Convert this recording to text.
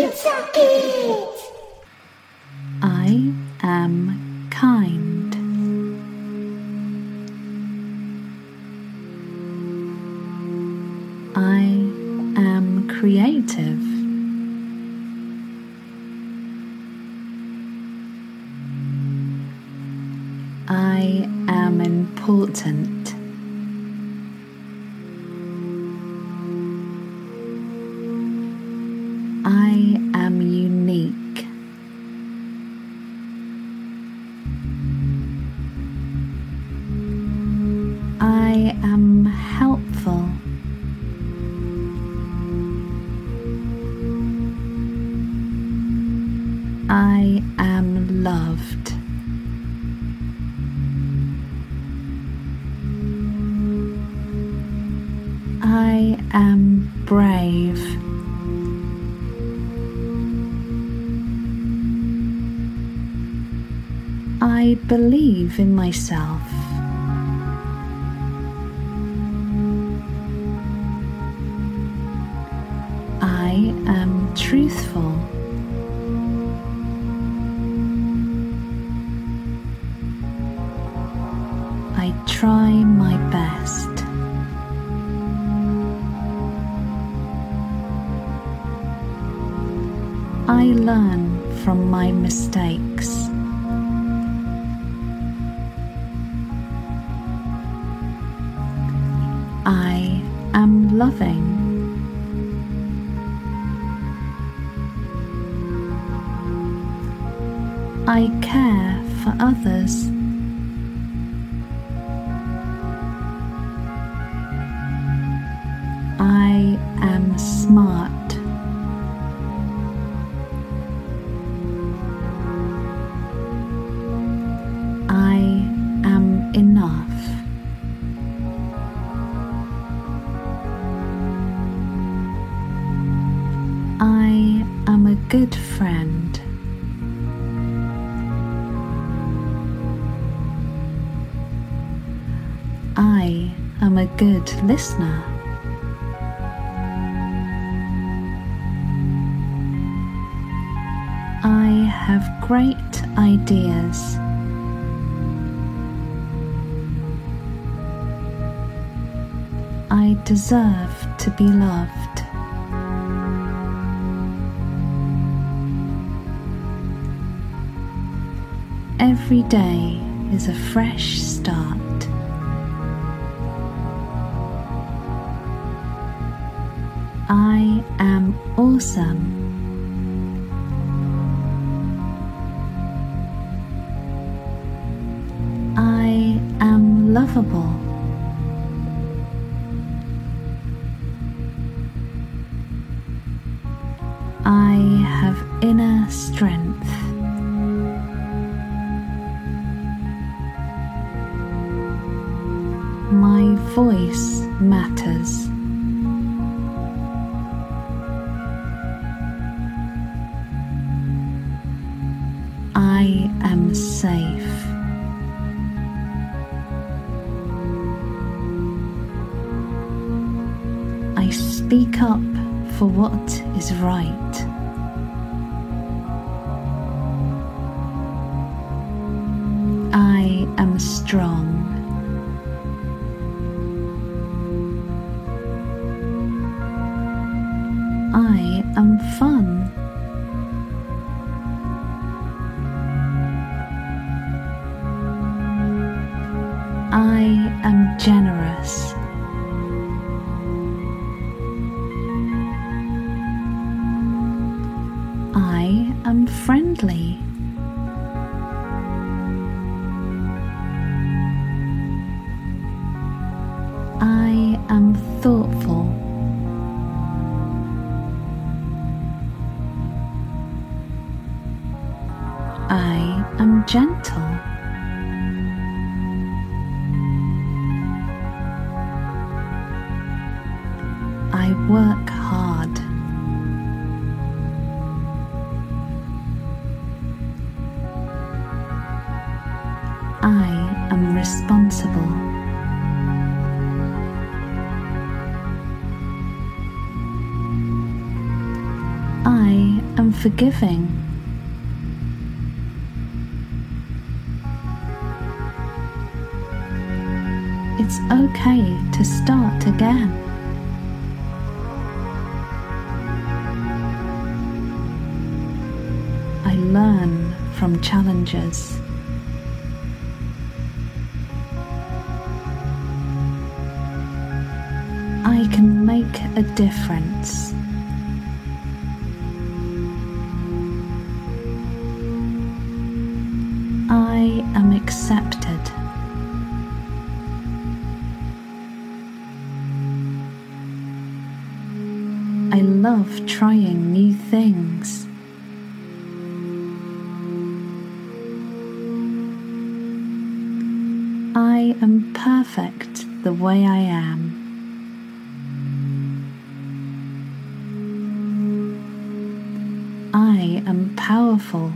Pizza Kids. I am kind. I am creative. I am important. I am loved. I am brave. I believe in myself. I am truthful. Try my best. I learn from my mistakes. I am loving. I care for others. Smart. I am enough. I am a good friend. I am a good listener. Have great ideas. I deserve to be loved. Every day is a fresh start. I am awesome. I am lovable. I have inner strength. My voice matters. I am safe. I speak up for what is right. I am strong. I am fun. I am generous. Friendly. I am thoughtful. I am gentle. I work Am forgiving. It's okay to start again. I learn from challenges. I can make a difference. I am accepted. I love trying new things. I am perfect the way I am. I am powerful